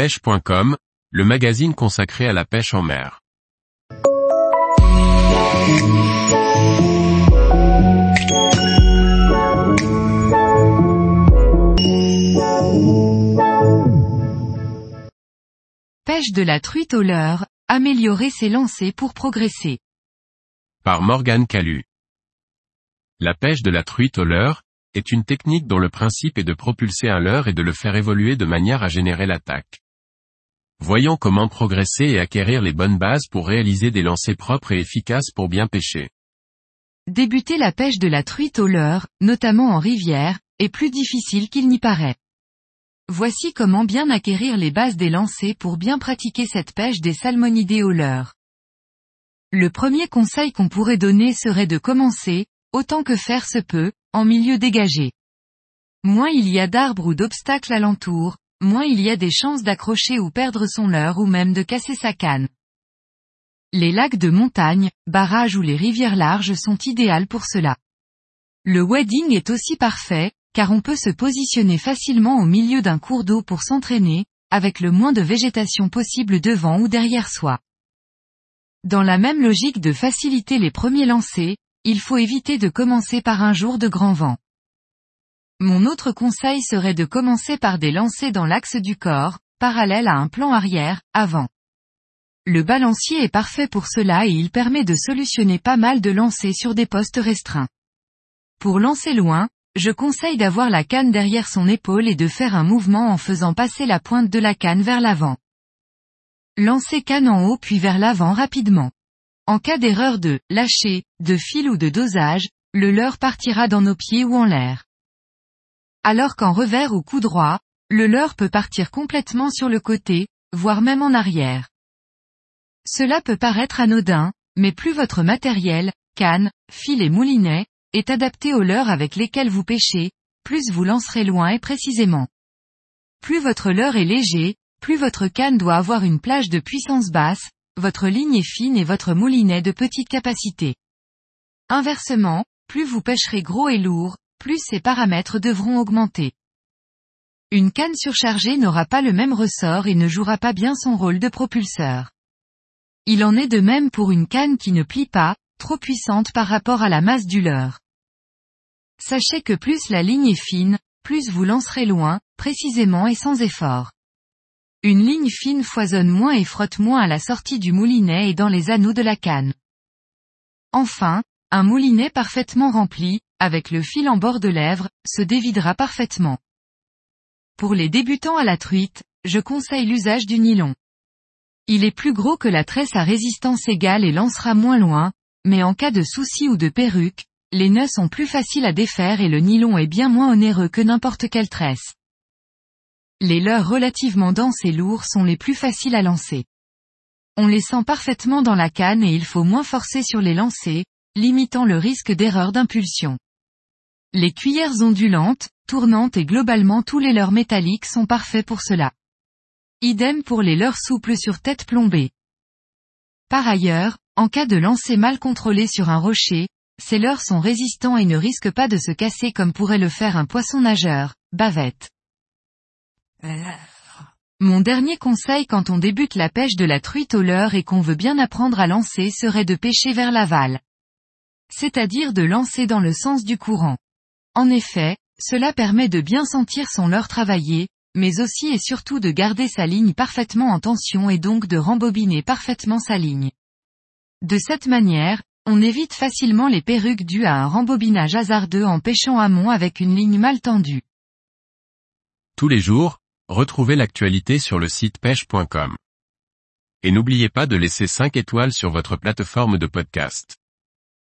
pêche.com, le magazine consacré à la pêche en mer. Pêche de la truite au leurre, améliorer ses lancers pour progresser. Par Morgane Calu. La pêche de la truite au leurre, est une technique dont le principe est de propulser un leurre et de le faire évoluer de manière à générer l'attaque. Voyons comment progresser et acquérir les bonnes bases pour réaliser des lancers propres et efficaces pour bien pêcher. Débuter la pêche de la truite au leurre, notamment en rivière, est plus difficile qu'il n'y paraît. Voici comment bien acquérir les bases des lancers pour bien pratiquer cette pêche des salmonidés au leurre. Le premier conseil qu'on pourrait donner serait de commencer, autant que faire se peut, en milieu dégagé. Moins il y a d'arbres ou d'obstacles alentour, moins il y a des chances d'accrocher ou perdre son leurre ou même de casser sa canne. Les lacs de montagne, barrages ou les rivières larges sont idéales pour cela. Le wedding est aussi parfait, car on peut se positionner facilement au milieu d'un cours d'eau pour s'entraîner, avec le moins de végétation possible devant ou derrière soi. Dans la même logique de faciliter les premiers lancers, il faut éviter de commencer par un jour de grand vent. Mon autre conseil serait de commencer par des lancers dans l'axe du corps, parallèle à un plan arrière, avant. Le balancier est parfait pour cela et il permet de solutionner pas mal de lancers sur des postes restreints. Pour lancer loin, je conseille d'avoir la canne derrière son épaule et de faire un mouvement en faisant passer la pointe de la canne vers l'avant. Lancer canne en haut puis vers l'avant rapidement. En cas d'erreur de lâcher, de fil ou de dosage, le leurre partira dans nos pieds ou en l'air. Alors qu'en revers ou coup droit, le leurre peut partir complètement sur le côté, voire même en arrière. Cela peut paraître anodin, mais plus votre matériel, canne, fil et moulinet, est adapté aux leurres avec lesquels vous pêchez, plus vous lancerez loin et précisément. Plus votre leurre est léger, plus votre canne doit avoir une plage de puissance basse, votre ligne est fine et votre moulinet de petite capacité. Inversement, plus vous pêcherez gros et lourd, plus ces paramètres devront augmenter. Une canne surchargée n'aura pas le même ressort et ne jouera pas bien son rôle de propulseur. Il en est de même pour une canne qui ne plie pas, trop puissante par rapport à la masse du leurre. Sachez que plus la ligne est fine, plus vous lancerez loin, précisément et sans effort. Une ligne fine foisonne moins et frotte moins à la sortie du moulinet et dans les anneaux de la canne. Enfin, un moulinet parfaitement rempli, avec le fil en bord de lèvre, se dévidera parfaitement. Pour les débutants à la truite, je conseille l'usage du nylon. Il est plus gros que la tresse à résistance égale et lancera moins loin, mais en cas de souci ou de perruque, les nœuds sont plus faciles à défaire et le nylon est bien moins onéreux que n'importe quelle tresse. Les leurres relativement denses et lourds sont les plus faciles à lancer. On les sent parfaitement dans la canne et il faut moins forcer sur les lancers, limitant le risque d'erreur d'impulsion. Les cuillères ondulantes, tournantes et globalement tous les leurres métalliques sont parfaits pour cela. Idem pour les leurres souples sur tête plombée. Par ailleurs, en cas de lancer mal contrôlé sur un rocher, ces leurres sont résistants et ne risquent pas de se casser comme pourrait le faire un poisson nageur, bavette. Mon dernier conseil quand on débute la pêche de la truite au leurre et qu'on veut bien apprendre à lancer serait de pêcher vers l'aval. C'est-à-dire de lancer dans le sens du courant. En effet, cela permet de bien sentir son leurre travailler, mais aussi et surtout de garder sa ligne parfaitement en tension et donc de rembobiner parfaitement sa ligne. De cette manière, on évite facilement les perruques dues à un rembobinage hasardeux en pêchant amont avec une ligne mal tendue. Tous les jours, Retrouvez l'actualité sur le site pêche.com. Et n'oubliez pas de laisser 5 étoiles sur votre plateforme de podcast.